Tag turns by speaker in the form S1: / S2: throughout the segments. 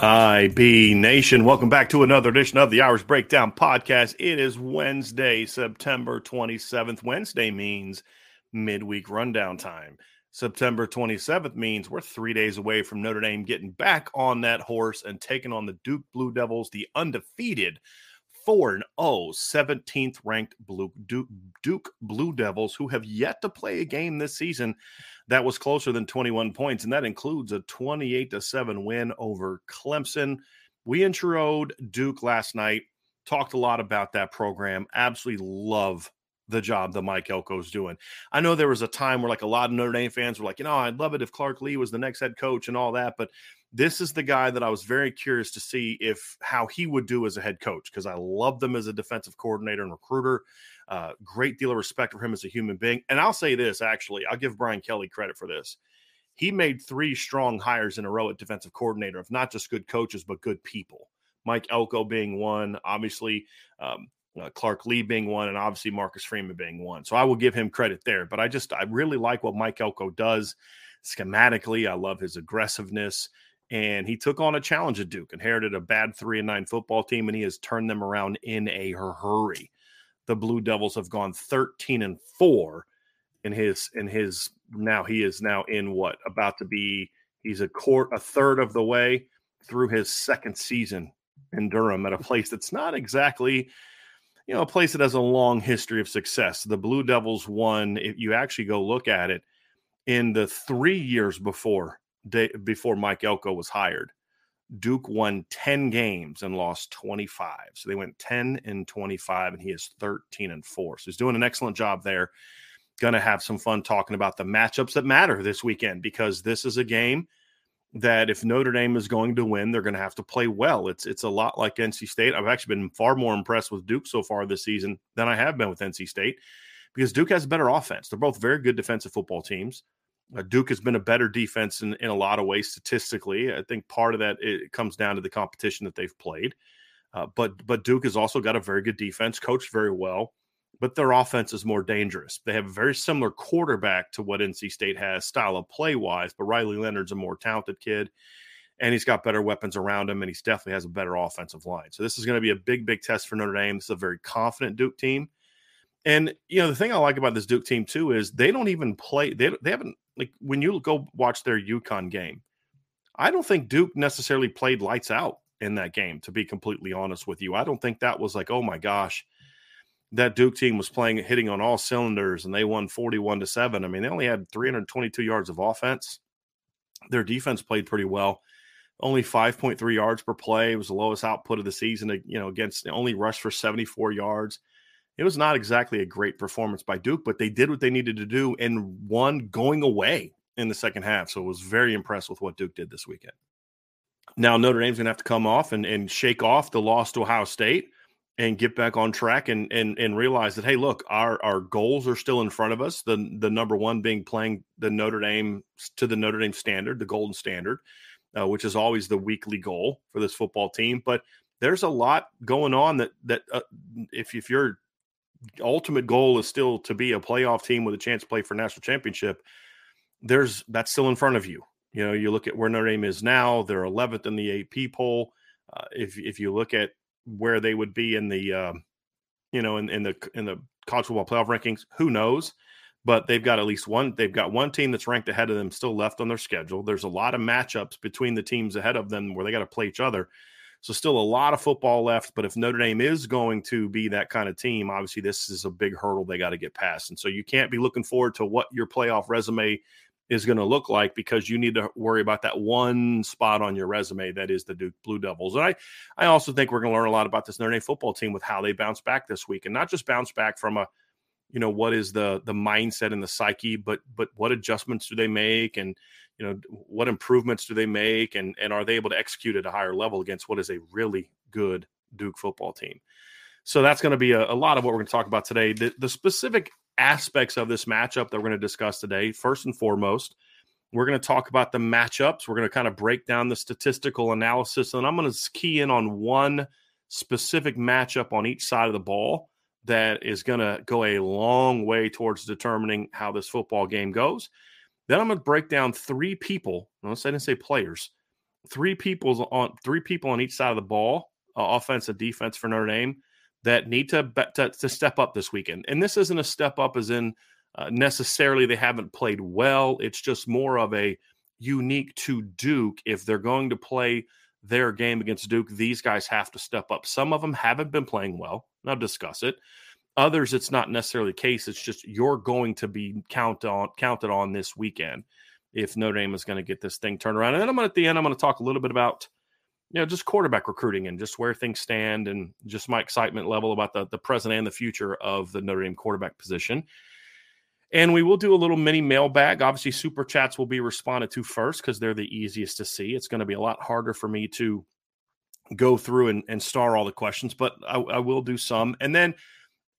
S1: IB Nation, welcome back to another edition of the Irish Breakdown Podcast. It is Wednesday, September 27th. Wednesday means midweek rundown time. September 27th means we're three days away from Notre Dame getting back on that horse and taking on the Duke Blue Devils, the undefeated 4 and 0 17th ranked Blue, Duke, Duke Blue Devils, who have yet to play a game this season that was closer than 21 points, and that includes a 28 to 7 win over Clemson. We introed Duke last night, talked a lot about that program. Absolutely love the job that Mike Elko's doing. I know there was a time where like a lot of Notre Dame fans were like, you know, I'd love it if Clark Lea was the next head coach and all that, but this is the guy that I was very curious to see if how he would do as a head coach because I love them as a defensive coordinator and recruiter. Uh, great deal of respect for him as a human being. And I'll say this actually, I'll give Brian Kelly credit for this. He made three strong hires in a row at defensive coordinator of not just good coaches, but good people. Mike Elko being one, obviously um, uh, Clark Lea being one, and obviously Marcus Freeman being one. So I will give him credit there. But I just, I really like what Mike Elko does schematically. I love his aggressiveness. And he took on a challenge at Duke, inherited a bad three and nine football team, and he has turned them around in a hurry the Blue Devils have gone 13 and 4 in his in his now he is now in what about to be he's a court a third of the way through his second season in Durham at a place that's not exactly you know a place that has a long history of success. The Blue Devils won if you actually go look at it in the 3 years before before Mike Elko was hired. Duke won 10 games and lost 25. So they went 10 and 25, and he is 13 and 4. So he's doing an excellent job there. Going to have some fun talking about the matchups that matter this weekend because this is a game that if Notre Dame is going to win, they're going to have to play well. It's it's a lot like NC State. I've actually been far more impressed with Duke so far this season than I have been with NC State because Duke has a better offense. They're both very good defensive football teams. Uh, Duke has been a better defense in, in a lot of ways statistically. I think part of that it comes down to the competition that they've played. Uh, but but Duke has also got a very good defense, coached very well, but their offense is more dangerous. They have a very similar quarterback to what NC State has, style of play wise, but Riley Leonard's a more talented kid, and he's got better weapons around him, and he definitely has a better offensive line. So this is going to be a big, big test for Notre Dame. This is a very confident Duke team. And you know the thing I like about this Duke team too is they don't even play. They they haven't like when you go watch their UConn game. I don't think Duke necessarily played lights out in that game. To be completely honest with you, I don't think that was like oh my gosh, that Duke team was playing hitting on all cylinders and they won forty one to seven. I mean they only had three hundred twenty two yards of offense. Their defense played pretty well. Only 5.3 yards per play it was the lowest output of the season. You know, against only rushed for 74 yards it was not exactly a great performance by Duke, but they did what they needed to do and won going away in the second half. So I was very impressed with what Duke did this weekend. Now Notre Dame's going to have to come off and, and shake off the loss to Ohio State and get back on track and and and realize that hey, look, our our goals are still in front of us. The the number one being playing the Notre Dame to the Notre Dame standard, the golden standard, uh, which is always the weekly goal for this football team. But there's a lot going on that that uh, if if your ultimate goal is still to be a playoff team with a chance to play for national championship, there's that's still in front of you. You know, you look at where Notre Dame is now; they're 11th in the AP poll. Uh, if if you look at where they would be in the, uh, you know, in, in the in the college football playoff rankings, who knows? But they've got at least one. They've got one team that's ranked ahead of them still left on their schedule. There's a lot of matchups between the teams ahead of them where they got to play each other. So still a lot of football left, but if Notre Dame is going to be that kind of team, obviously this is a big hurdle they got to get past. And so you can't be looking forward to what your playoff resume is going to look like because you need to worry about that one spot on your resume that is the Duke Blue Devils. And I, I also think we're going to learn a lot about this Notre Dame football team with how they bounce back this week, and not just bounce back from a, you know, what is the the mindset and the psyche, but but what adjustments do they make, and you know what improvements do they make and and are they able to execute at a higher level against what is a really good duke football team? So that's going to be a, a, lot of what we're going to talk about today. The, the specific aspects of this matchup that we're going to discuss today first and foremost we're going to talk about the matchups. We're going to kind of break down the statistical analysis and i'm going to key in on one specific matchup on each side of the ball that is going to go a long way towards determining how this football game goes then I'm going to break down three people. I didn't say players. Three people on three people on each side of the ball, uh, offense and defense for Notre Dame, that need to, to, to step up this weekend. And this isn't a step up as in uh, necessarily they haven't played well. It's just more of a unique to Duke. If they're going to play their game against Duke, these guys have to step up. Some of them haven't been playing well. I'll discuss it. Others, it's not necessarily the case. It's just you're going to be count on counted on this weekend if Notre Dame is going to get this thing turned around. And then I'm going at the end, I'm going to talk a little bit about you know just quarterback recruiting and just where things stand and just my excitement level about the the present and the future of the Notre Dame quarterback position. And we will do a little mini mailbag. Obviously, super chats will be responded to first because they're the easiest to see. It's going to be a lot harder for me to go through and, and star all the questions, but I, I will do some. And then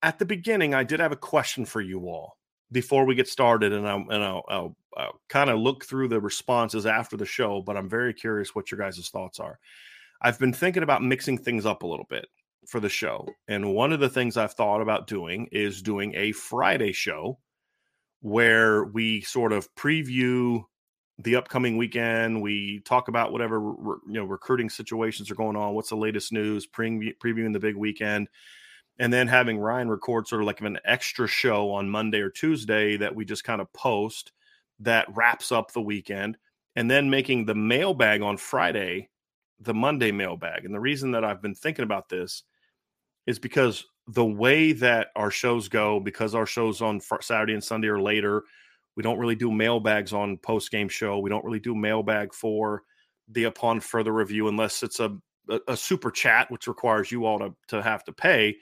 S1: at the beginning, I did have a question for you all before we get started, and, i and I'll, I'll, I'll kind of look through the responses after the show, but I'm very curious what your guys' thoughts are. I've been thinking about mixing things up a little bit for the show. And one of the things I've thought about doing is doing a Friday show where we sort of preview the upcoming weekend. We talk about whatever you know recruiting situations are going on, what's the latest news, pre- previewing the big weekend, and then having Ryan record sort of like an extra show on Monday or Tuesday that we just kind of post that wraps up the weekend, and then making the mailbag on Friday the Monday mailbag. And the reason that I've been thinking about this is because the way that our shows go, because our shows on Saturday and Sunday are later, we don't really do mailbags on post game show. We don't really do mailbag for the upon further review unless it's a, a, a super chat, which requires you all to, to have to pay.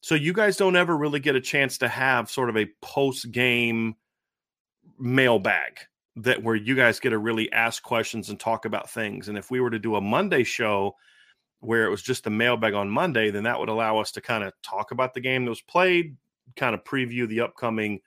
S1: So you guys don't ever really get a chance to have sort of a post game mailbag that where you guys get to really ask questions and talk about things. And if we were to do a Monday show where it was just the mailbag on Monday, then that would allow us to kind of talk about the game that was played, kind of preview the upcoming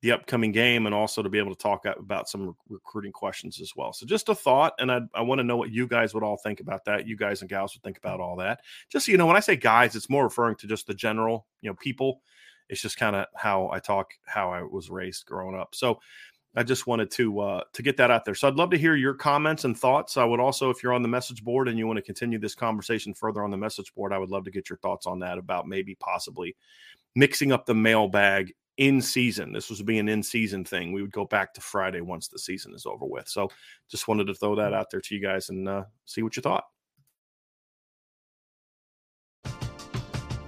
S1: the upcoming game and also to be able to talk about some recruiting questions as well. So just a thought, and I, I want to know what you guys would all think about that. You guys and gals would think about all that. Just so you know, when I say guys, it's more referring to just the general, you know, people. It's just kind of how I talk, how I was raised growing up. So I just wanted to uh, to get that out there. So I'd love to hear your comments and thoughts. I would also, if you're on the message board and you want to continue this conversation further on the message board, I would love to get your thoughts on that about maybe possibly mixing up the mailbag in season. This was being an in season thing. We would go back to Friday once the season is over with. So just wanted to throw that out there to you guys and uh, see what you thought.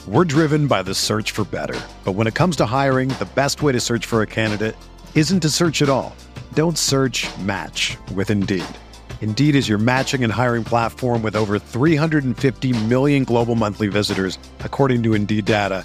S2: We're driven by the search for better. But when it comes to hiring, the best way to search for a candidate isn't to search at all. Don't search match with Indeed. Indeed is your matching and hiring platform with over 350 million global monthly visitors, according to Indeed data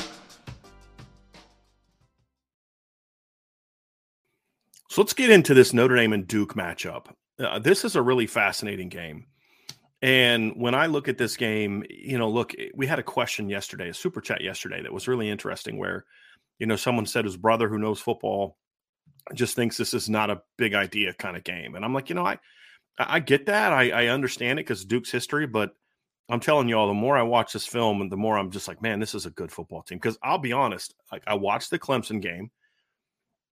S1: So let's get into this Notre Dame and Duke matchup. Uh, this is a really fascinating game. And when I look at this game, you know, look, we had a question yesterday, a super chat yesterday that was really interesting where, you know, someone said his brother who knows football just thinks this is not a big idea kind of game. And I'm like, you know, I I get that. I, I understand it because Duke's history, but I'm telling you all, the more I watch this film and the more I'm just like, man, this is a good football team. Because I'll be honest, like I watched the Clemson game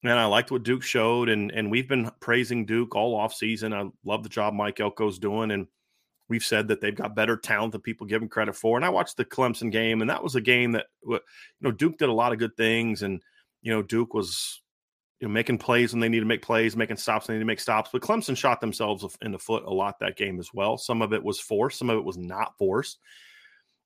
S1: and I liked what Duke showed, and and we've been praising Duke all off season. I love the job Mike Elko's doing, and we've said that they've got better talent than people give them credit for. And I watched the Clemson game, and that was a game that you know Duke did a lot of good things, and you know Duke was you know, making plays when they need to make plays, making stops when they need to make stops. But Clemson shot themselves in the foot a lot that game as well. Some of it was forced, some of it was not forced.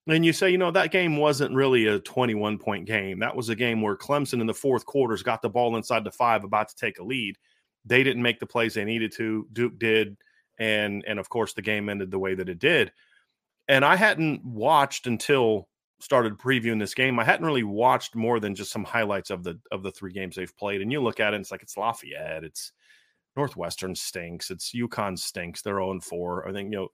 S1: And you say, you know, that game wasn't really a 21 point game. That was a game where Clemson in the fourth quarters got the ball inside the five, about to take a lead. They didn't make the plays they needed to. Duke did, and and of course the game ended the way that it did. And I hadn't watched until started previewing this game. I hadn't really watched more than just some highlights of the of the three games they've played. And you look at it, it's like it's Lafayette, it's Northwestern stinks, it's UConn stinks. They're 0 4. I think you know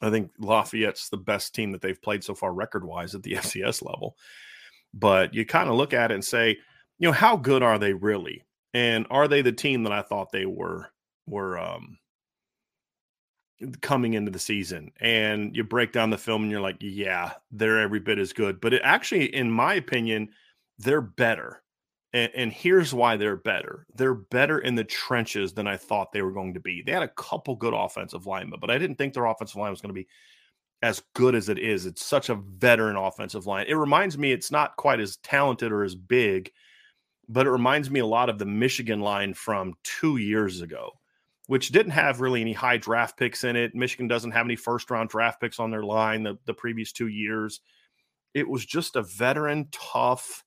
S1: I think Lafayette's the best team that they've played so far record wise at the FCS level. But you kind of look at it and say, you know, how good are they really? And are they the team that I thought they were were um coming into the season? And you break down the film and you're like, yeah, they're every bit as good. But it actually, in my opinion, they're better. And, and, here's why they're better. They're better in the trenches than I thought they were going to be. They had a couple good offensive linemen, but I didn't think their offensive line was going to be as good as it is. It's such a veteran offensive line. It reminds me it's not quite as talented or as big, but it reminds me a lot of the Michigan line from two years ago, which didn't have really any high draft picks in it. Michigan doesn't have any first round draft picks on their line the, the previous two years. It was just a veteran, tough,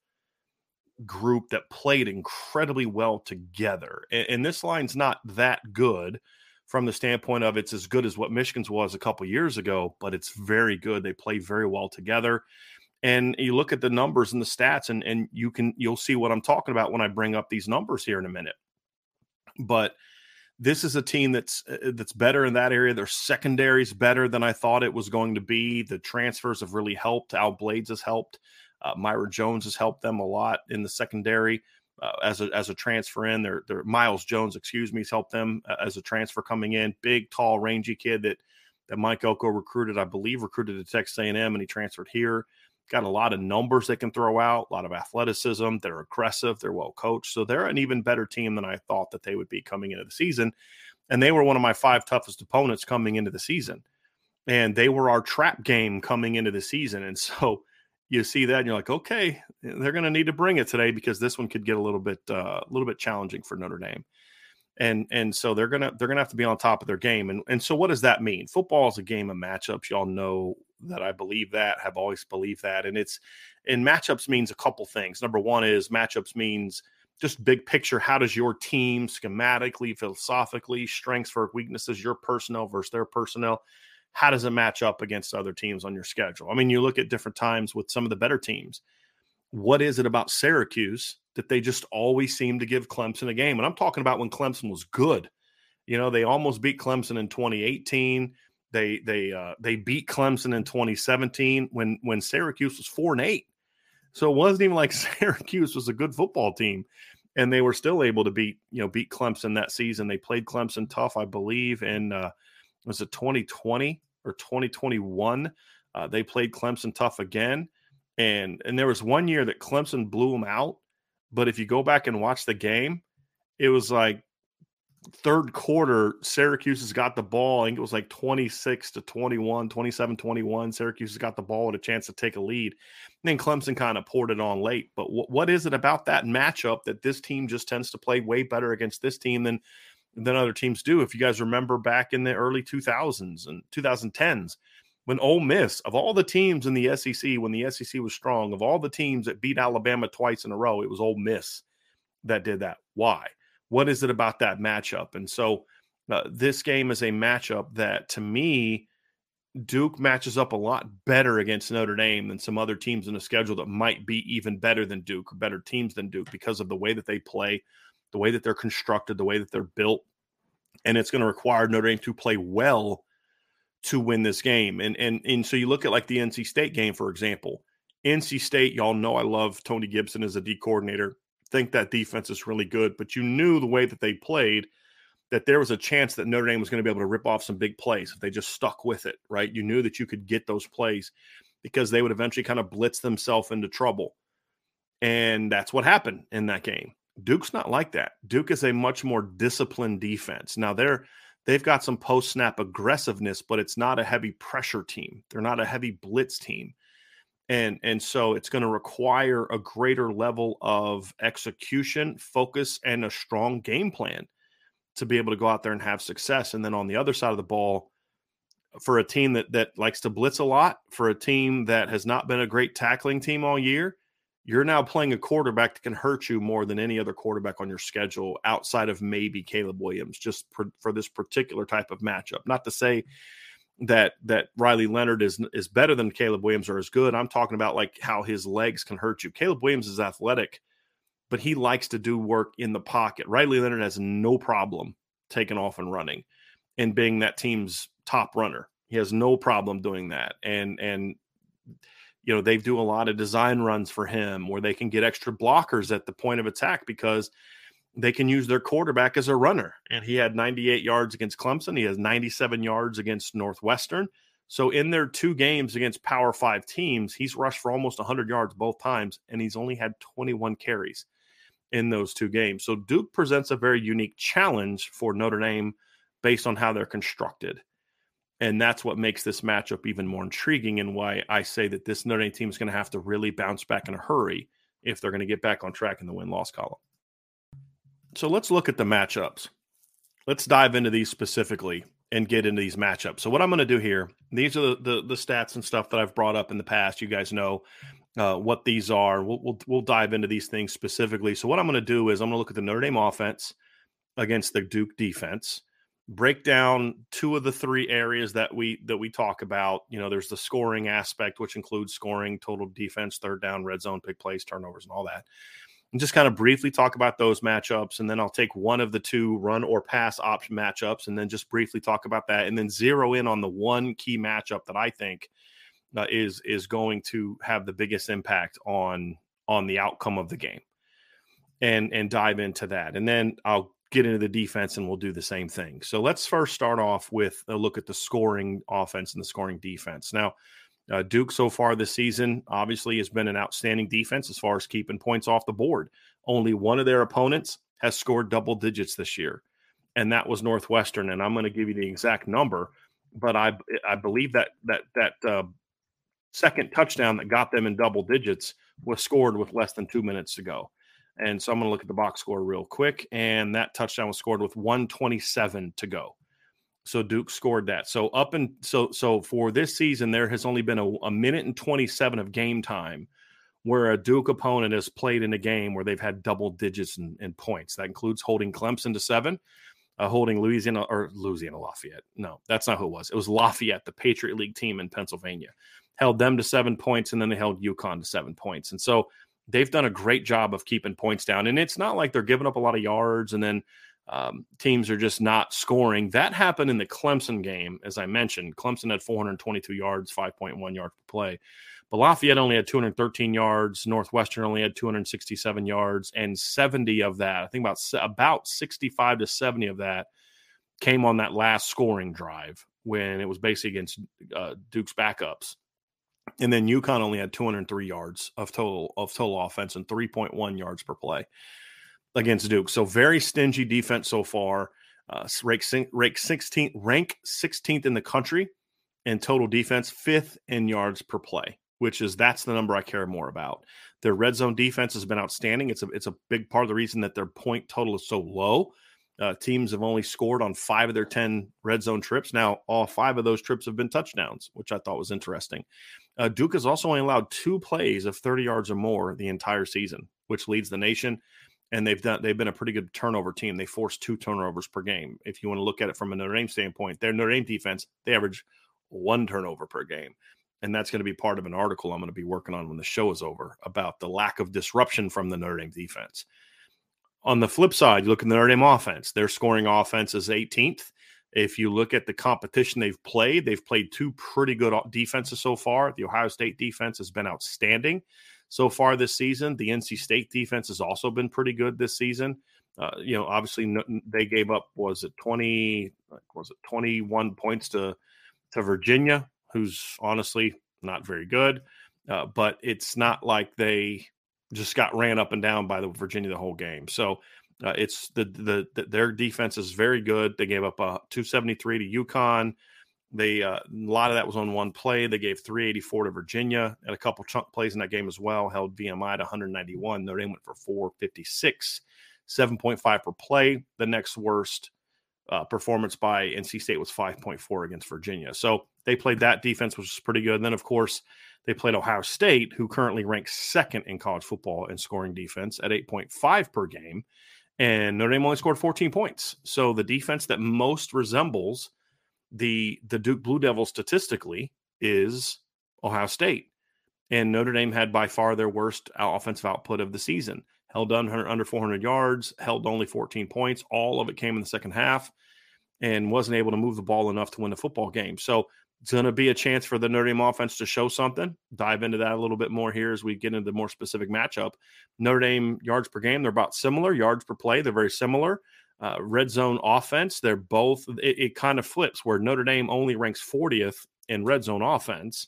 S1: group that played incredibly well together. And, and, this line's not that good from the standpoint of it's as good as what Michigan's was a couple years ago, but it's very good. They play very well together. And you look at the numbers and the stats, and, and you can you'll see what I'm talking about when I bring up these numbers here in a minute. But this is a team that's uh, that's better in that area. Their secondary is better than I thought it was going to be. The transfers have really helped. Al Blades has helped. Uh, Myreon Jones has helped them a lot in the secondary uh, as a as a transfer in. Their their Myles Jones, excuse me, has helped them uh, as a transfer coming in. Big, tall, rangy kid that that Mike Elko recruited, I believe, recruited to Texas A&M, and he transferred here. Got a lot of numbers they can throw out, a lot of athleticism. They're aggressive. They're well coached, so they're an even better team than I thought that they would be coming into the season. And they were one of my five toughest opponents coming into the season, and they were our trap game coming into the season. And so you see that and you're like, okay, they're going to need to bring it today because this one could get a little bit uh, a little bit challenging for Notre Dame. And and so they're gonna they're gonna have to be on top of their game. And and so what does that mean? Football is a game of matchups. Y'all know that I believe that, have always believed that. And it's and matchups means a couple things. Number one is matchups means just big picture. How does your team schematically, philosophically, strengths for weaknesses, your personnel versus their personnel? How does it match up against other teams on your schedule? I mean, you look at different times with some of the better teams. What is it about Syracuse that they just always seem to give Clemson a game? And I'm talking about when Clemson was good. You know, they almost beat Clemson in 2018. They they uh, they beat Clemson in 2017 when when Syracuse was four and eight. So it wasn't even like Syracuse was a good football team, and they were still able to beat you know beat Clemson that season. They played Clemson tough, I believe, and uh, was it 2020 or 2021? Uh, they played Clemson tough again, and and there was one year that Clemson blew them out. But if you go back and watch the game, it was like third quarter, Syracuse has got the ball. I think it was like 26 to 21, 27 21. Syracuse has got the ball with a chance to take a lead. And then Clemson kind of poured it on late. But w- what is it about that matchup that this team just tends to play way better against this team than than other teams do? If you guys remember back in the early 2000s and 2010s, when Ole Miss, of all the teams in the SEC, when the SEC was strong, of all the teams that beat Alabama twice in a row, it was Ole Miss that did that. Why? What is it about that matchup? And so uh, this game is a matchup that to me, Duke matches up a lot better against Notre Dame than some other teams in the schedule that might be even better than Duke better teams than Duke because of the way that they play, the way that they're constructed, the way that they're built. And it's going to require Notre Dame to play well to win this game. And and and so you look at like the NC State game, for example. NC State, y'all know I love Tony Gibson as a D coordinator think that defense is really good, but you knew the way that they played that there was a chance that Notre Dame was going to be able to rip off some big plays if they just stuck with it, right? You knew that you could get those plays because they would eventually kind of blitz themselves into trouble. And that's what happened in that game. Duke's not like that. Duke is a much more disciplined defense. Now they're they've got some post snap aggressiveness, but it's not a heavy pressure team. They're not a heavy blitz team and and so it's going to require a greater level of execution focus and a strong game plan to be able to go out there and have success and then on the other side of the ball for a team that that likes to blitz a lot for a team that has not been a great tackling team all year you're now playing a quarterback that can hurt you more than any other quarterback on your schedule outside of maybe Caleb Williams just for, for this particular type of matchup not to say that that Riley Leonard is is better than Caleb Williams or is good. I'm talking about like how his legs can hurt you. Caleb Williams is athletic, but he likes to do work in the pocket. Riley Leonard has no problem taking off and running and being that team's top runner. He has no problem doing that. And and you know, they do a lot of design runs for him where they can get extra blockers at the point of attack because they can use their quarterback as a runner. And he had 98 yards against Clemson. He has 97 yards against Northwestern. So in their two games against Power Five teams, he's rushed for almost 100 yards both times, and he's only had 21 carries in those two games. So Duke presents a very unique challenge for Notre Dame based on how they're constructed. And that's what makes this matchup even more intriguing and why I say that this Notre Dame team is going to have to really bounce back in a hurry if they're going to get back on track in the win loss column. So let's look at the matchups. Let's dive into these specifically and get into these matchups. So what I'm going to do here, these are the, the, the stats and stuff that I've brought up in the past. You guys know uh, what these are. We'll, we'll we'll dive into these things specifically. So what I'm going to do is I'm going to look at the Notre Dame offense against the Duke defense. Break down two of the three areas that we that we talk about. You know, there's the scoring aspect, which includes scoring, total defense, third down, red zone, pick plays, turnovers, and all that and just kind of briefly talk about those matchups. And then I'll take one of the two run or pass option matchups and then just briefly talk about that. And then zero in on the one key matchup that I think uh, is is going to have the biggest impact on on the outcome of the game and and dive into that. And then I'll get into the defense and we'll do the same thing. So let's first start off with a look at the scoring offense and the scoring defense. Now, uh, Duke so far this season obviously has been an outstanding defense as far as keeping points off the board. Only one of their opponents has scored double digits this year, and that was Northwestern. And I'm going to give you the exact number, but I I believe that that that uh, second touchdown that got them in double digits was scored with less than two minutes to go. And so I'm going to look at the box score real quick, and that touchdown was scored with 127 to go. So Duke scored that. So up and so so for this season, there has only been a, a minute and 27 of game time where a Duke opponent has played in a game where they've had double digits in, in points. That includes holding Clemson to seven, uh, holding Louisiana or Louisiana Lafayette. No, that's not who it was. It was Lafayette, the Patriot League team in Pennsylvania, held them to seven points, and then they held UConn to seven points. And so they've done a great job of keeping points down. And it's not like they're giving up a lot of yards and then um, teams are just not scoring. That happened in the Clemson game, as I mentioned. Clemson had 422 yards, 5.1 yards per play. But Lafayette only had 213 yards. Northwestern only had 267 yards, and 70 of that, I think about about 65 to 70 of that, came on that last scoring drive when it was basically against uh, Duke's backups. And then UConn only had 203 yards of total of total offense and 3.1 yards per play against Duke. So very stingy defense so far. uh, rank, rank 16th, rank 16th in the country in total defense, fifth in yards per play, which is that's the number I care more about. Their red zone defense has been outstanding. It's a it's a big part of the reason that their point total is so low. Uh, teams have only scored on five of their 10 red zone trips. Now, all five of those trips have been touchdowns, which I thought was interesting. Uh, Duke has also only allowed two plays of 30 yards or more the entire season, which leads the nation. And they've done they've been a pretty good turnover team. They forced two turnovers per game. If you want to look at it from a Notre Dame standpoint, their Notre Dame defense, they average one turnover per game. And that's going to be part of an article I'm going to be working on when the show is over about the lack of disruption from the Notre Dame defense. On the flip side, you look at the Notre Dame offense. Their scoring offense is 18th. If you look at the competition they've played, they've played two pretty good defenses so far. The Ohio State defense has been outstanding so far this season. The NC State defense has also been pretty good this season. Uh, you know, obviously they gave up was it 20 was it 21 points to to Virginia, who's honestly not very good. Uh, but it's not like they just got ran up and down by the Virginia the whole game. So uh, it's the, the, the their defense is very good. They gave up a uh, 273 to UConn. They uh, a lot of that was on one play. They gave 384 to Virginia and a couple chunk plays in that game as well. Held VMI to 191. Notre Dame went for 456, 7.5 per play. The next worst uh, performance by NC State was 5.4 against Virginia. So they played that defense, which was pretty good. And then, of course, they played Ohio State, who currently ranks second in college football in scoring defense at 8.5 per game. And Notre Dame only scored 14 points. So the defense that most resembles the the Duke Blue Devils statistically is Ohio State. And Notre Dame had by far their worst offensive output of the season held under, under 400 yards, held only 14 points. All of it came in the second half and wasn't able to move the ball enough to win the football game. So it's going to be a chance for the Notre Dame offense to show something. Dive into that a little bit more here as we get into the more specific matchup. Notre Dame yards per game, they're about similar. Yards per play, they're very similar. Uh, red zone offense, they're both, it, it kind of flips where Notre Dame only ranks 40th in red zone offense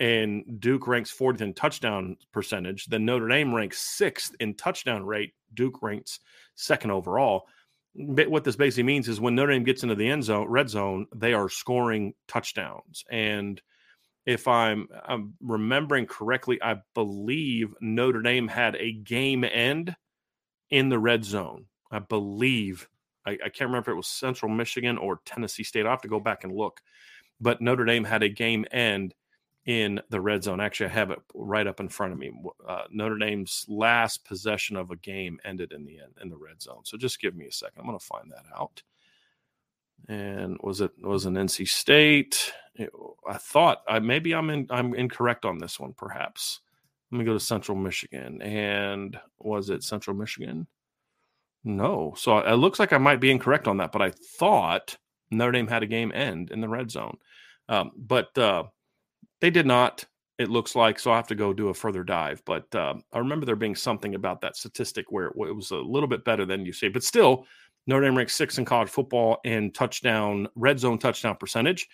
S1: and Duke ranks 40th in touchdown percentage, then Notre Dame ranks sixth in touchdown rate. Duke ranks second overall. What this basically means is when Notre Dame gets into the end zone, red zone, they are scoring touchdowns. And if I'm, I'm remembering correctly, I believe Notre Dame had a game end in the red zone. I believe I, I can't remember if it was Central Michigan or Tennessee State. I have to go back and look. But Notre Dame had a game end in the red zone. Actually, I have it right up in front of me. Uh, Notre Dame's last possession of a game ended in the end in the red zone. So just give me a second. I'm going to find that out. And was it was an NC State? I thought I maybe I'm in I'm incorrect on this one. Perhaps let me go to Central Michigan. And was it Central Michigan? No. So it looks like I might be incorrect on that. But I thought Notre Dame had a game end in the red zone. Um, but uh, they did not. It looks like so. I have to go do a further dive, but uh, I remember there being something about that statistic where it, was a little bit better than you say, but still, Notre Dame ranks six in college football in touchdown red zone touchdown percentage.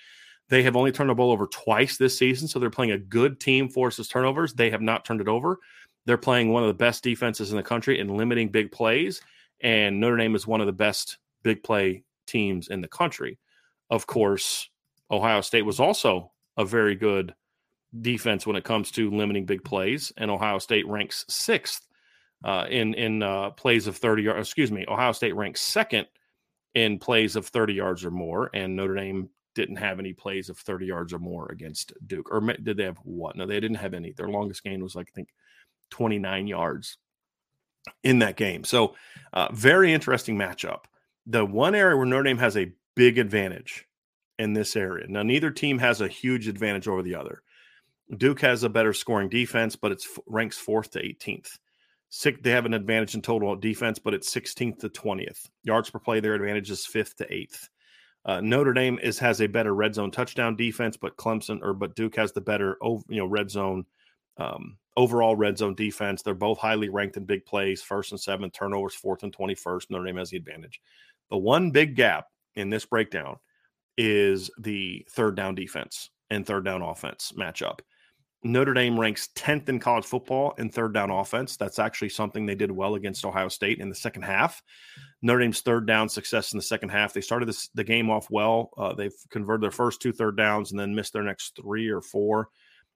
S1: They have only turned the ball over twice this season, so they're playing a good team forces turnovers. They have not turned it over. They're playing one of the best defenses in the country in limiting big plays, and Notre Dame is one of the best big play teams in the country. Of course, Ohio State was also a very good defense when it comes to limiting big plays, and Ohio State ranks sixth uh, in in uh, plays of thirty yards. Excuse me, Ohio State ranks second in plays of thirty yards or more, and Notre Dame didn't have any plays of thirty yards or more against Duke. Or did they have what? No, they didn't have any. Their longest gain was like I think twenty nine yards in that game. So, uh, very interesting matchup. The one area where Notre Dame has a big advantage in this area. Now, neither team has a huge advantage over the other. Duke has a better scoring defense, but it's ranks fourth to 18th. Six, they have an advantage in total defense, but it's 16th to 20th. Yards per play, their advantage is fifth to eighth. Uh, Notre Dame is has a better red zone touchdown defense, but Clemson or but Duke has the better you know red zone um, overall red zone defense. They're both highly ranked in big plays, first and seventh, turnovers, fourth and twenty first. Notre Dame has the advantage. The one big gap in this breakdown is the third down defense and third down offense matchup. Notre Dame ranks 10th in college football in third down offense. That's actually something they did well against Ohio State in the second half. Notre Dame's third down success in the second half. They started this, the game off well. Uh, they've converted their first two third downs and then missed their next three or four.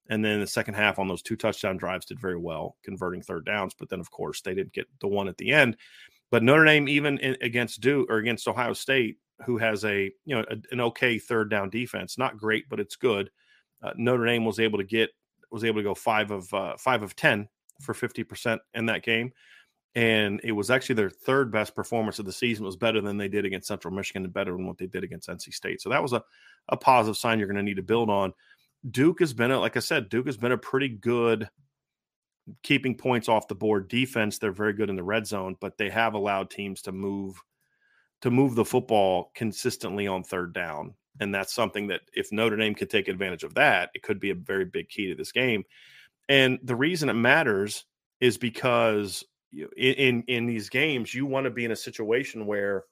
S1: And then the second half on those two touchdown drives did very well, converting third downs. But then, of course, they didn't get the one at the end. But Notre Dame, even in, against Duke or against Ohio State, who has a you know a, an okay third down defense, not great, but it's good. Uh, Notre Dame was able to get was able to go five of uh, five of ten for fifty percent in that game, and it was actually their third best performance of the season. It was better than they did against Central Michigan and better than what they did against NC State. So that was a a positive sign you're going to need to build on. Duke has been a, like I said, Duke has been a pretty good keeping points off the board defense. They're very good in the red zone, but they have allowed teams to move to move the football consistently on third down. And that's something that if Notre Dame could take advantage of that, it could be a very big key to this game. And the reason it matters is because in in, in these games, you want to be in a situation where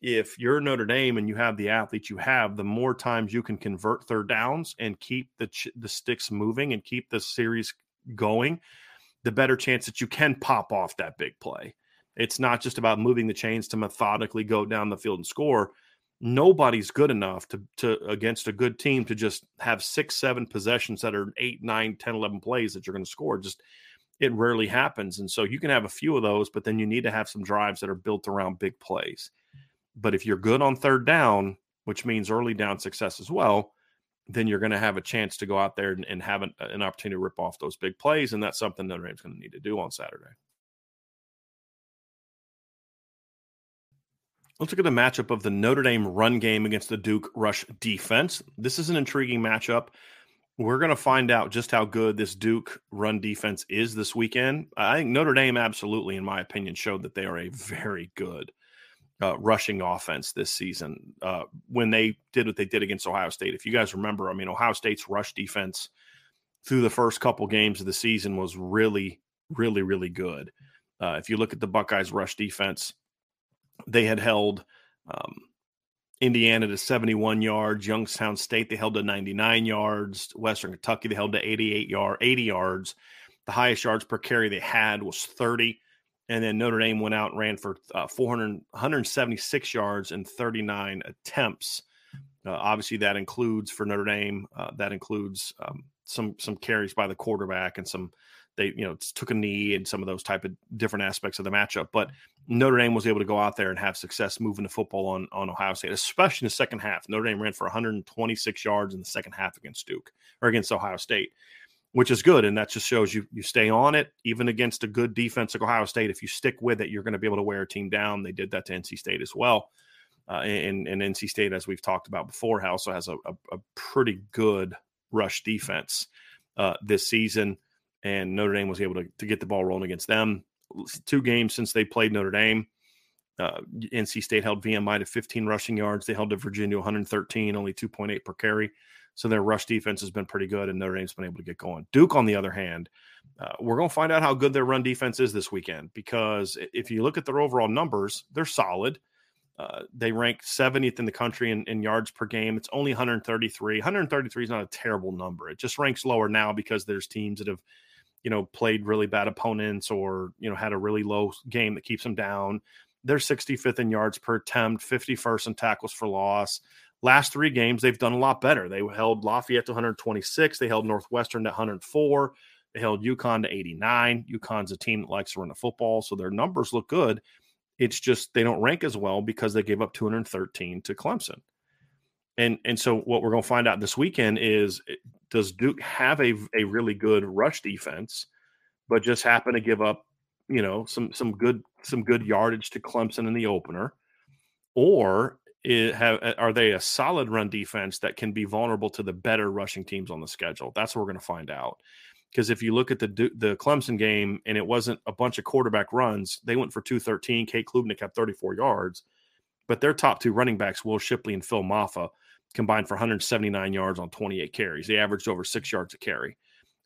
S1: if you're Notre Dame and you have the athletes you have, the more times you can convert third downs and keep the ch- the sticks moving and keep the series going, the better chance that you can pop off that big play. It's not just about moving the chains to methodically go down the field and score. Nobody's good enough to, to against a good team to just have six, seven possessions that are eight, nine, 10, 11 plays that you're going to score. Just it rarely happens. And so you can have a few of those, but then you need to have some drives that are built around big plays. But if you're good on third down, which means early down success as well, then you're going to have a chance to go out there and, and have an, an, opportunity to rip off those big plays. And that's something Notre Dame's going to need to do on Saturday. Let's look at the matchup of the Notre Dame run game against the Duke rush defense. This is an intriguing matchup. We're going to find out just how good this Duke run defense is this weekend. I think Notre Dame, absolutely, in my opinion, showed that they are a very good uh, rushing offense this season uh, when they did what they did against Ohio State. If you guys remember, I mean, Ohio State's rush defense through the first couple games of the season was really, really, really good. Uh, if you look at the Buckeyes' rush defense, they had held um, Indiana to 71 yards, Youngstown State they held to 99 yards, Western Kentucky they held to 88 yard, 80 yards. The highest yards per carry they had was 30. And then Notre Dame went out and ran for uh, 400, 176 yards and 39 attempts. Uh, obviously, that includes for Notre Dame, uh, that includes um, some some carries by the quarterback and some they you know took a knee and some of those type of different aspects of the matchup. But Notre Dame was able to go out there and have success moving the football on on Ohio State, especially in the second half. Notre Dame ran for 126 yards in the second half against Duke or against Ohio State which is good. And that just shows you you stay on it, even against a good defense like Ohio State. If you stick with it, you're going to be able to wear a team down. They did that to NC State as well. Uh, and, and NC State, as we've talked about before, also has a, a, a pretty good rush defense uh, this season. And Notre Dame was able to, to get the ball rolling against them. Two games since they played Notre Dame. Uh, NC State held VMI to 15 rushing yards. They held to Virginia 113, only 2.8 per carry. So their rush defense has been pretty good, and Notre Dame's been able to get going. Duke, on the other hand, uh, we're going to find out how good their run defense is this weekend because if you look at their overall numbers, they're solid. Uh, they rank 70th in the country in, in, yards per game. It's only 133. 133 is not a terrible number. It just ranks lower now because there's teams that have, you know, played really bad opponents or, you know, had a really low game that keeps them down. They're 65th in yards per attempt, 51st in tackles for loss. Last three games, they've done a lot better. They held Lafayette to 126. They held Northwestern to 104. They held UConn to 89. UConn's a team that likes to run the football, so their numbers look good. It's just they don't rank as well because they gave up 213 to Clemson. And and so what we're going to find out this weekend is eh, does Duke have a, a really good rush defense, but just happen to give up, you know, some some good some good yardage to Clemson in the opener, or it have uh, are they a solid run defense that can be vulnerable to the better rushing teams on the schedule? That's what we're going to find out. Because if you look at the the Clemson game and it wasn't a bunch of quarterback runs, they went for 213. Cade Klubnik had 34 yards, but their top two running backs, Will Shipley and Phil Mafah, combined for 179 yards on 28 carries. They averaged over six yards a carry.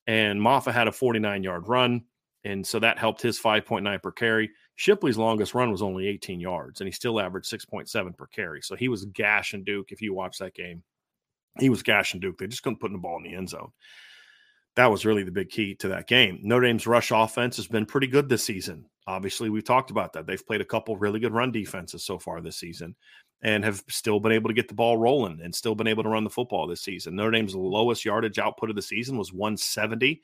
S1: And Mafah had a 49 yard run. And so that helped his 5.9 per carry. Shipley's longest run was only 18 yards, and he still averaged 6.7 per carry. So he was gashing Duke. If you watch that game, he was gashing Duke. They just couldn't put the ball in the end zone. that was really the big key to that game. Notre Dame's rush offense has been pretty good this season. Obviously, we've talked about that. They've played a couple really good run defenses so far this season and have still been able to get the ball rolling and still been able to run the football this season. Notre Dame's lowest yardage output of the season was 170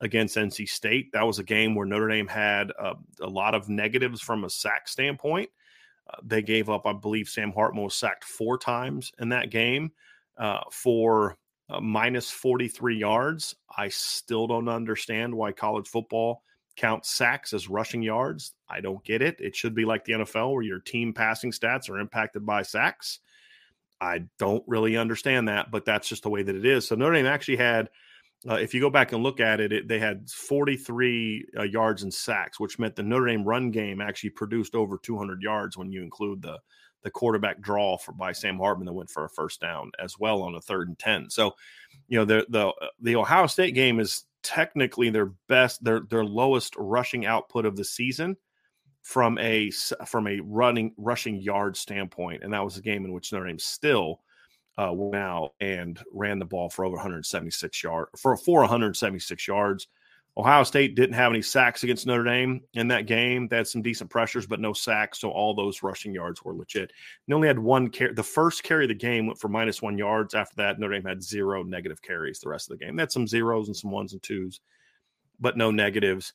S1: against NC State. That was a game where Notre Dame had uh, a lot of negatives from a sack standpoint. Uh, they gave up, I believe, Sam Hartman was sacked four times in that game uh, for uh, minus 43 yards. I still don't understand why college football counts sacks as rushing yards. I don't get it. It should be like the NFL where your team passing stats are impacted by sacks. I don't really understand that, but that's just the way that it is. So Notre Dame actually had, uh, if you go back and look at it, it they had 43 uh, yards and sacks, which meant the Notre Dame run game actually produced over 200 yards when you include the the quarterback draw for by Sam Hartman that went for a first down as well on a third and ten. So, you know, the the the Ohio State game is technically their best, their their lowest rushing output of the season from a from a running rushing yard standpoint, and that was a game in which Notre Dame still uh, went out and ran the ball for over 176 yards for for 176 yards. Ohio State didn't have any sacks against Notre Dame in that game. They had some decent pressures, but no sacks. So all those rushing yards were legit. They only had one carry. The first carry of the game went for minus one yards. After that, Notre Dame had zero negative carries the rest of the game. They had some zeros and some ones and twos, but no negatives.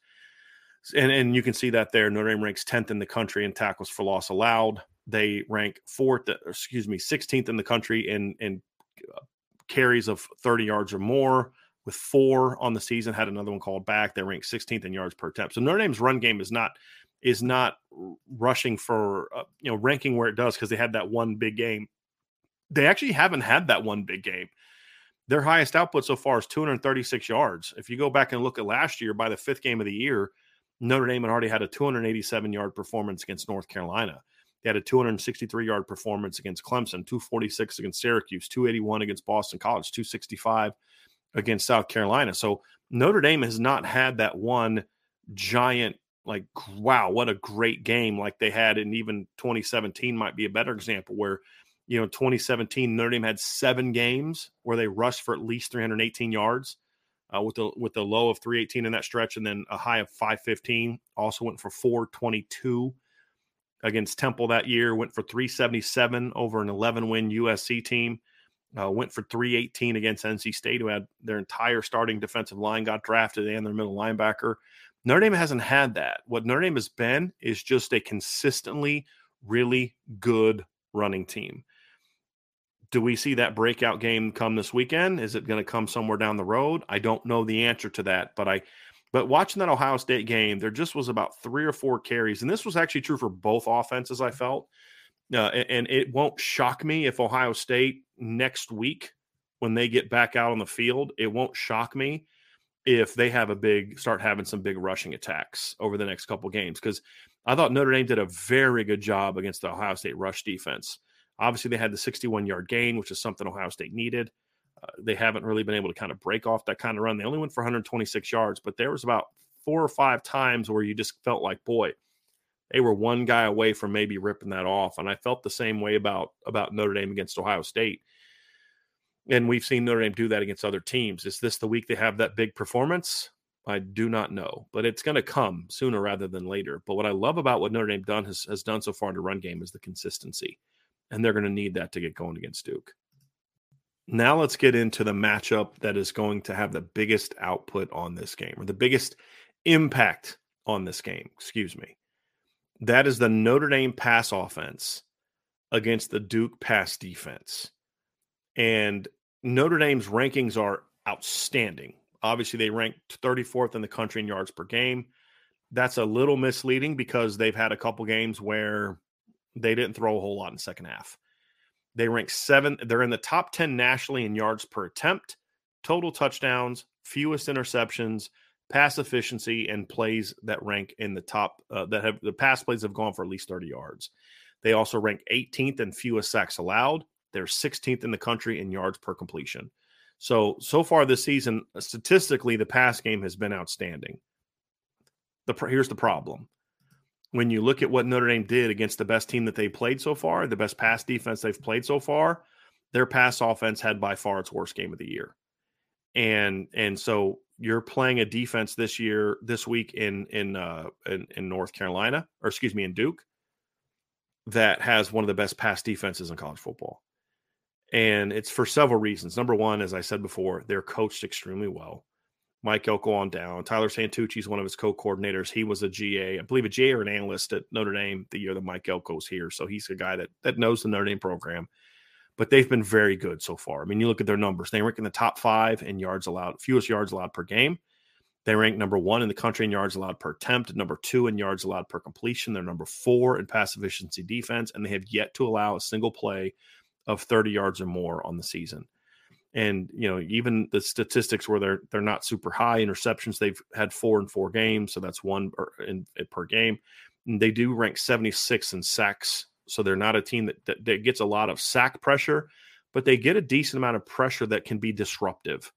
S1: And, and you can see that there. Notre Dame ranks 10th in the country in tackles for loss allowed. They rank fourth, excuse me, 16th in the country in, in uh, carries of 30 yards or more with four on the season, had another one called back. They ranked 16th in yards per attempt. So Notre Dame's run game is not is not rushing for uh, you know ranking where it does because they had that one big game. They actually haven't had that one big game. Their highest output so far is 236 yards. If you go back and look at last year, by the fifth game of the year, Notre Dame had already had a 287 yard performance against North Carolina. They had a 263 yard performance against Clemson, 246 against Syracuse, 281 against Boston College, 265 against South Carolina. So Notre Dame has not had that one giant like wow what a great game like they had in even 2017 might be a better example where you know 2017 Notre Dame had seven games where they rushed for at least 318 yards uh, with the with the low of 318 in that stretch and then a high of 515 also went for 422 against Temple that year went for 377 over an 11 win USC team uh, went for 318 against NC State, who had their entire starting defensive line got drafted and their middle linebacker. Notre Dame hasn't had that. What Notre Dame has been is just a consistently really good running team. Do we see that breakout game come this weekend? Is it going to come somewhere down the road? I don't know the answer to that, but I but watching that Ohio State game, there just was about three or four carries, and this was actually true for both offenses. I felt uh, and it won't shock me if Ohio State next week, when they get back out on the field, it won't shock me if they have a big start having some big rushing attacks over the next couple games. Because I thought Notre Dame did a very good job against the Ohio State rush defense. Obviously, they had the 61 yard gain, which is something Ohio State needed. Uh, they haven't really been able to kind of break off that kind of run. They only went for 126 yards, but there was about four or five times where you just felt like, boy, they were one guy away from maybe ripping that off. And I felt the same way about about Notre Dame against Ohio State. And we've seen Notre Dame do that against other teams. Is this the week they have that big performance? I do not know, but it's going to come sooner rather than later. But what I love about what Notre Dame done has, has done so far in the run game is the consistency, and they're going to need that to get going against Duke. Now let's get into the matchup that is going to have the biggest output on this game, or the biggest impact on this game. Excuse me. That is the Notre Dame pass offense against the Duke pass defense. And Notre Dame's rankings are outstanding. Obviously, they ranked 34th in the country in yards per game. That's a little misleading because they've had a couple games where they didn't throw a whole lot in second half. They rank seven, they're in the top 10 nationally in yards per attempt, total touchdowns, fewest interceptions, pass efficiency and plays that rank in the top uh, that have the pass plays have gone for at least 30 yards. They also rank 18th in fewest sacks allowed. They're 16th in the country in yards per completion. So so far this season, statistically, the pass game has been outstanding. The here's the problem: when you look at what Notre Dame did against the best team that they played so far, the best pass defense they've played so far, their pass offense had by far its worst game of the year and and so you're playing a defense this year, this week in in uh, in, in North Carolina, or excuse me, in Duke, that has one of the best pass defenses in college football. And it's for several reasons. Number one, as I said before, they're coached extremely well. Mike Elko on down. Tyler Santucci is one of his co-coordinators. He was a GA, I believe a GA or an analyst at Notre Dame the year that Mike Elko's here. So he's a guy that that knows the Notre Dame program. But they've been very good so far. I mean, you look at their numbers. They rank in the top five in yards allowed, fewest yards allowed per game. They rank number one in the country in yards allowed per attempt, number two in yards allowed per completion. They're number four in pass efficiency defense, and they have yet to allow a single play of 30 yards or more on the season and you know even the statistics where they're they're not super high interceptions they've had four in four games so that's one per, in, per game and they do rank 76 in sacks so they're not a team that, that, that gets a lot of sack pressure but they get a decent amount of pressure that can be disruptive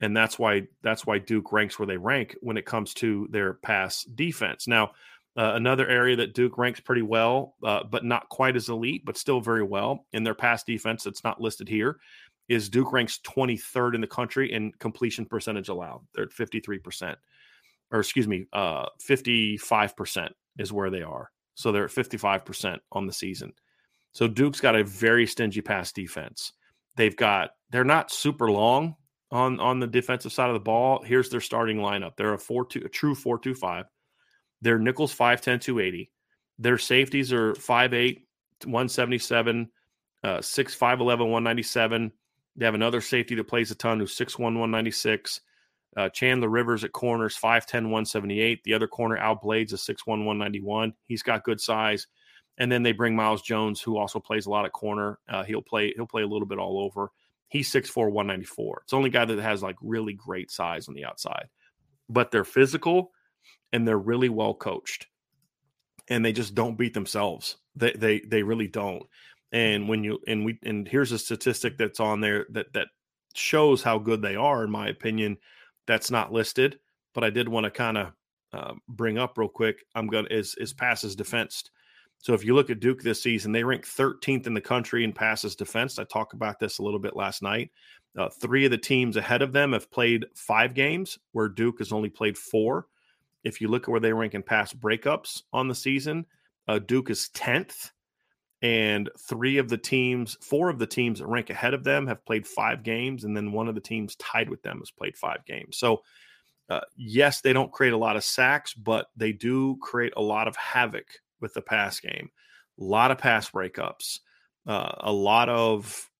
S1: and that's why that's why duke ranks where they rank when it comes to their pass defense now uh, another area that Duke ranks pretty well, uh, but not quite as elite, but still very well in their pass defense. That's not listed here is Duke ranks 23rd in the country in completion percentage allowed. They're at 53%. Or excuse me, uh 55% is where they are. So they're at 55% on the season. So Duke's got a very stingy pass defense. They've got they're not super long on on the defensive side of the ball. Here's their starting lineup. They're a 4-2 a true 4-2-5. Their nickels 5'10 280. Their safeties are 5'8 177 uh 6 5'11 197 they have another safety that plays a ton who's 6'1, 196. Uh, Chandler Rivers at corners, 5'10, 178. The other corner, Al Blades, is 6'1, 191. He's got good size. And then they bring Myles Jones, who also plays a lot at corner. Uh, he'll play he'll play a little bit all over. He's 6'4, 194. It's the only guy that has like really great size on the outside. But they're physical and they're really well coached. And they just don't beat themselves. They they they really don't. And when you and we and here's a statistic that's on there that that shows how good they are, in my opinion. That's not listed, but I did want to kind of uh, bring up real quick. I'm gonna is is passes defensed. So if you look at Duke this season, they rank 13th in the country in passes defense. I talked about this a little bit last night. Uh, three of the teams ahead of them have played five games, where Duke has only played four. If you look at where they rank in pass breakups on the season, uh, Duke is 10th and three of the teams, four of the teams that rank ahead of them have played five games, and then one of the teams tied with them has played five games. So, uh, yes, they don't create a lot of sacks, but they do create a lot of havoc with the pass game. A lot of pass breakups, uh, a lot of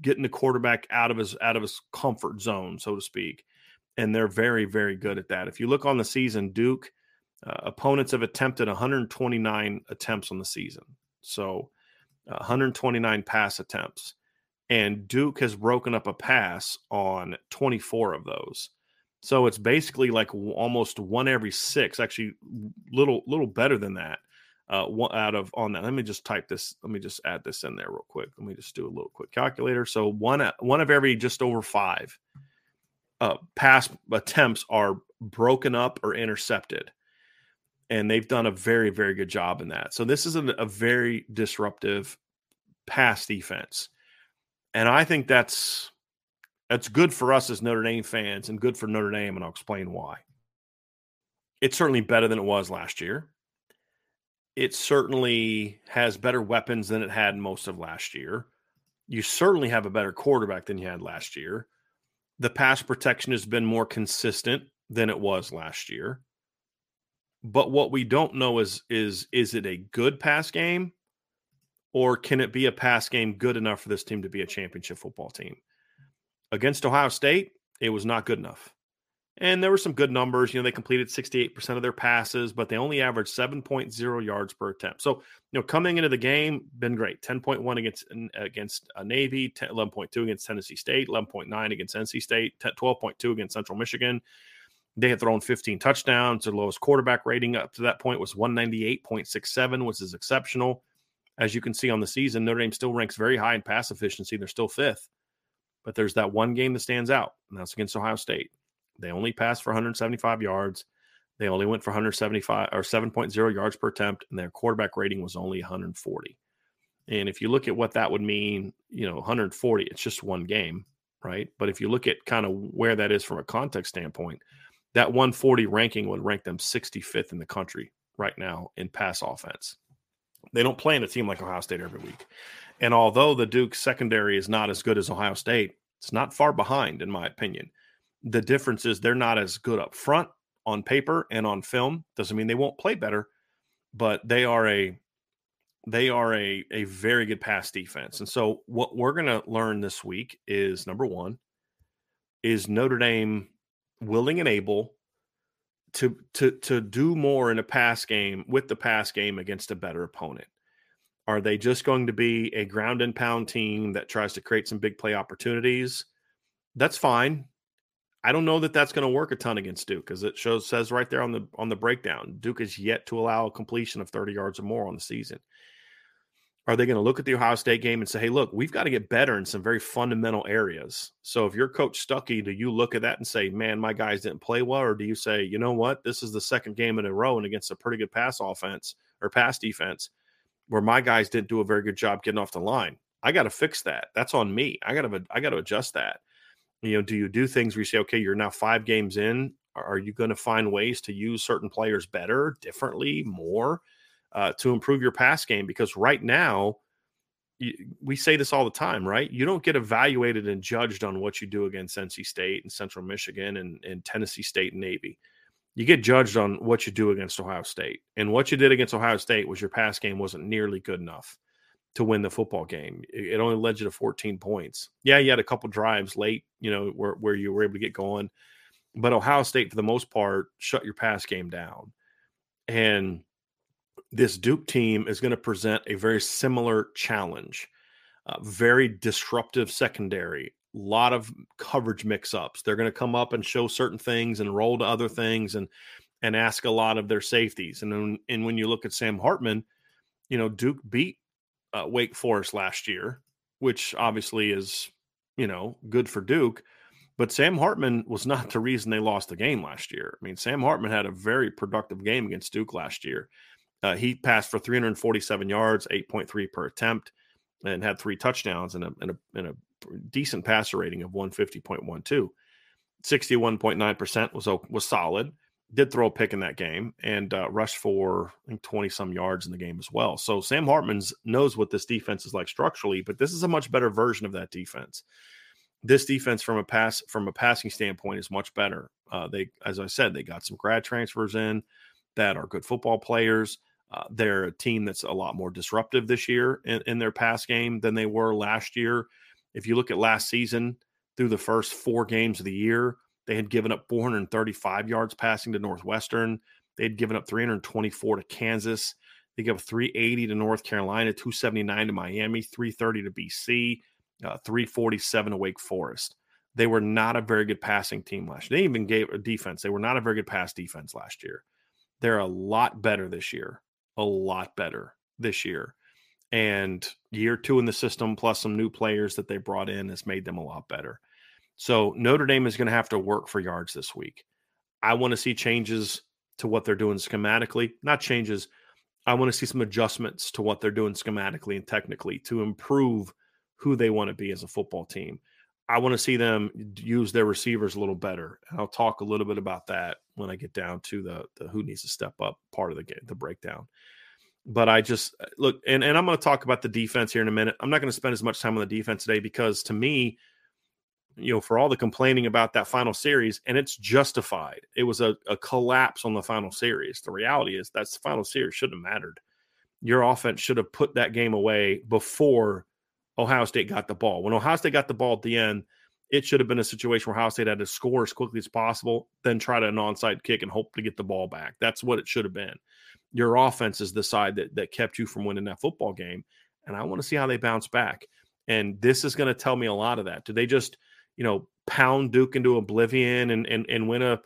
S1: getting the quarterback out of his out of his comfort zone, so to speak. And they're very, very good at that. If you look on the season, Duke uh, opponents have attempted 129 attempts on the season. So 129 pass attempts, and Duke has broken up a pass on 24 of those. So it's basically like almost one every six, actually, little little better than that. Uh, one out of on that. Let me just type this. Let me just add this in there real quick. Let me just do a little quick calculator. So one one of every just over five uh, pass attempts are broken up or intercepted and they've done a very very good job in that. So this is a, a very disruptive pass defense, and I think that's that's good for us as Notre Dame fans and good for Notre Dame, and I'll explain why. It's certainly better than it was last year. It certainly has better weapons than it had most of last year. You certainly have a better quarterback than you had last year. The pass protection has been more consistent than it was last year. But what we don't know is is is it a good pass game or can it be a pass game good enough for this team to be a championship football team? Against Ohio State, it was not good enough. And there were some good numbers. You know, they completed 68% of their passes, but they only averaged 7.0 yards per attempt. So, you know, coming into the game, been great. 10.1 against against Navy, 10, 11.2 against Tennessee State, 11.9 against NC State, 12.2 against Central Michigan. They had thrown 15 touchdowns. Their lowest quarterback rating up to that point was 198.67, which is exceptional. As you can see on the season, Notre Dame still ranks very high in pass efficiency. They're still fifth. But there's that one game that stands out, and that's against Ohio State. They only passed for 175 yards. They only went for 175 or 7.0 yards per attempt, and their quarterback rating was only 140. And if you look at what that would mean, you know, 140, it's just one game. right? But if you look at kind of where that is from a context standpoint, that 140 ranking would rank them 65th in the country right now in pass offense. They don't play in a team like Ohio State every week. And although the Duke secondary is not as good as Ohio State, it's not far behind, in my opinion. The difference is they're not as good up front on paper and on film. Doesn't mean they won't play better, but they are a they are a, a very good pass defense. And so what we're gonna learn this week is number one, is Notre Dame willing and able to to to do more in a pass game with the pass game against a better opponent? Are they just going to be a ground and pound team that tries to create some big play opportunities? That's fine. I don't know that that's going to work a ton against Duke because it shows says right there on the on the breakdown Duke is yet to allow a completion of 30 yards or more on the season. Are they going to look at the Ohio State game and say, "Hey, look, we've got to get better in some very fundamental areas." So if you're Coach Stuckey, do you look at that and say, "Man, my guys didn't play well," or do you say, "You know what? This is the second game in a row and against a pretty good pass offense or pass defense where my guys didn't do a very good job getting off the line. I got to fix that. That's on me. I got to I got to adjust that. You know, do you do things where you say, okay, you're now five games in? Are you going to find ways to use certain players better, differently, more uh, to improve your pass game? Because right now, you, we say this all the time, right? You don't get evaluated and judged on what you do against NC State and Central Michigan and, and Tennessee State and Navy you get judged on what you do against Ohio State. And what you did against Ohio State was your pass game wasn't nearly good enough to win the football game. It only led you to 14 points. Yeah, you had a couple drives late, you know, where, where you were able to get going. But Ohio State, for the most part, shut your pass game down. And this Duke team is going to present a very similar challenge. Uh, very disruptive secondary, a lot of coverage mix-ups. They're going to come up and show certain things and roll to other things and and ask a lot of their safeties. And then, and when you look at Sam Hartman, you know Duke beat uh, Wake Forest last year, which obviously is you know good for Duke. But Sam Hartman was not the reason they lost the game last year. I mean, Sam Hartman had a very productive game against Duke last year. Uh, he passed for 347 yards, 8.3 per attempt, and had three touchdowns and a, and a, and a decent passer rating of 150.12. 61.9% was was solid. Did throw a pick in that game and uh, rushed for I think 20 some yards in the game as well. So Sam Hartman's knows what this defense is like structurally, but this is a much better version of that defense. This defense from a pass from a passing standpoint is much better. Uh, they, as I said, they got some grad transfers in that are good football players. Uh, they're a team that's a lot more disruptive this year in, in, their pass game than they were last year. If you look at last season, through the first four games of the year, they had given up 435 yards passing to Northwestern. They had given up 324 to Kansas. They gave up 380 to North Carolina, 279 to Miami, 330 to BC, uh, 347 to Wake Forest. They were not a very good passing team last year. They even gave a defense. They were not a very good pass defense last year. They're a lot better this year. A lot better this year and year two in the system plus some new players that they brought in has made them a lot better. So Notre Dame is going to have to work for yards this week. I want to see changes to what they're doing schematically, not changes. I want to see some adjustments to what they're doing schematically and technically to improve who they want to be as a football team. I want to see them use their receivers a little better. And I'll talk a little bit about that when I get down to the, the who needs to step up part of the game, the breakdown but I just uh, look, and, and I'm going to talk about the defense here in a minute. I'm not going to spend as much time on the defense today because to me, you know, for all the complaining about that final series, and it's justified. It was a, a collapse on the final series. The reality is that's the final series shouldn't have mattered. Your offense should have put that game away before Ohio State got the ball. When Ohio State got the ball at the end, it should have been a situation where Ohio State had to score as quickly as possible, then try to an onside kick and hope to get the ball back. That's what it should have been your offense is the side that that kept you from winning that football game. And I want to see how they bounce back. And this is going to tell me a lot of that. Do they just, you know, pound Duke into oblivion and and, and win a,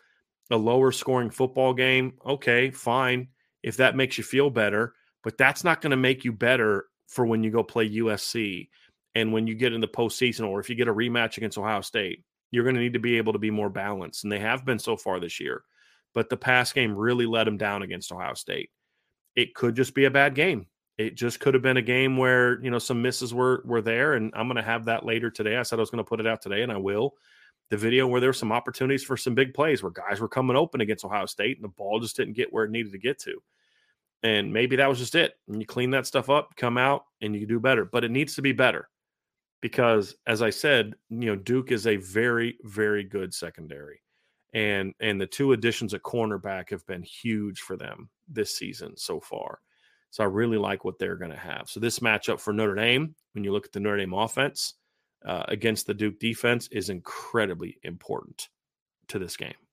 S1: a lower scoring football game? Okay, fine. If that makes you feel better, but that's not going to make you better for when you go play USC and when you get in the postseason or if you get a rematch against Ohio State. You're going to need to be able to be more balanced. And they have been so far this year. But the pass game really let them down against Ohio State it could just be a bad game. It just could have been a game where you know some misses were were there, and I'm going to have that later today. I said I was going to put it out today, and I will. The video where there were some opportunities for some big plays where guys were coming open against Ohio State, and the ball just didn't get where it needed to get to. And maybe that was just it. And you clean that stuff up, come out, and you do better. But it needs to be better because, as I said, you know, Duke is a very, very good secondary, and and the two additions at cornerback have been huge for them this season so far. So I really like what they're going to have. So this matchup for Notre Dame, when you look at the Notre Dame offense uh, against the Duke defense, is incredibly important to this game.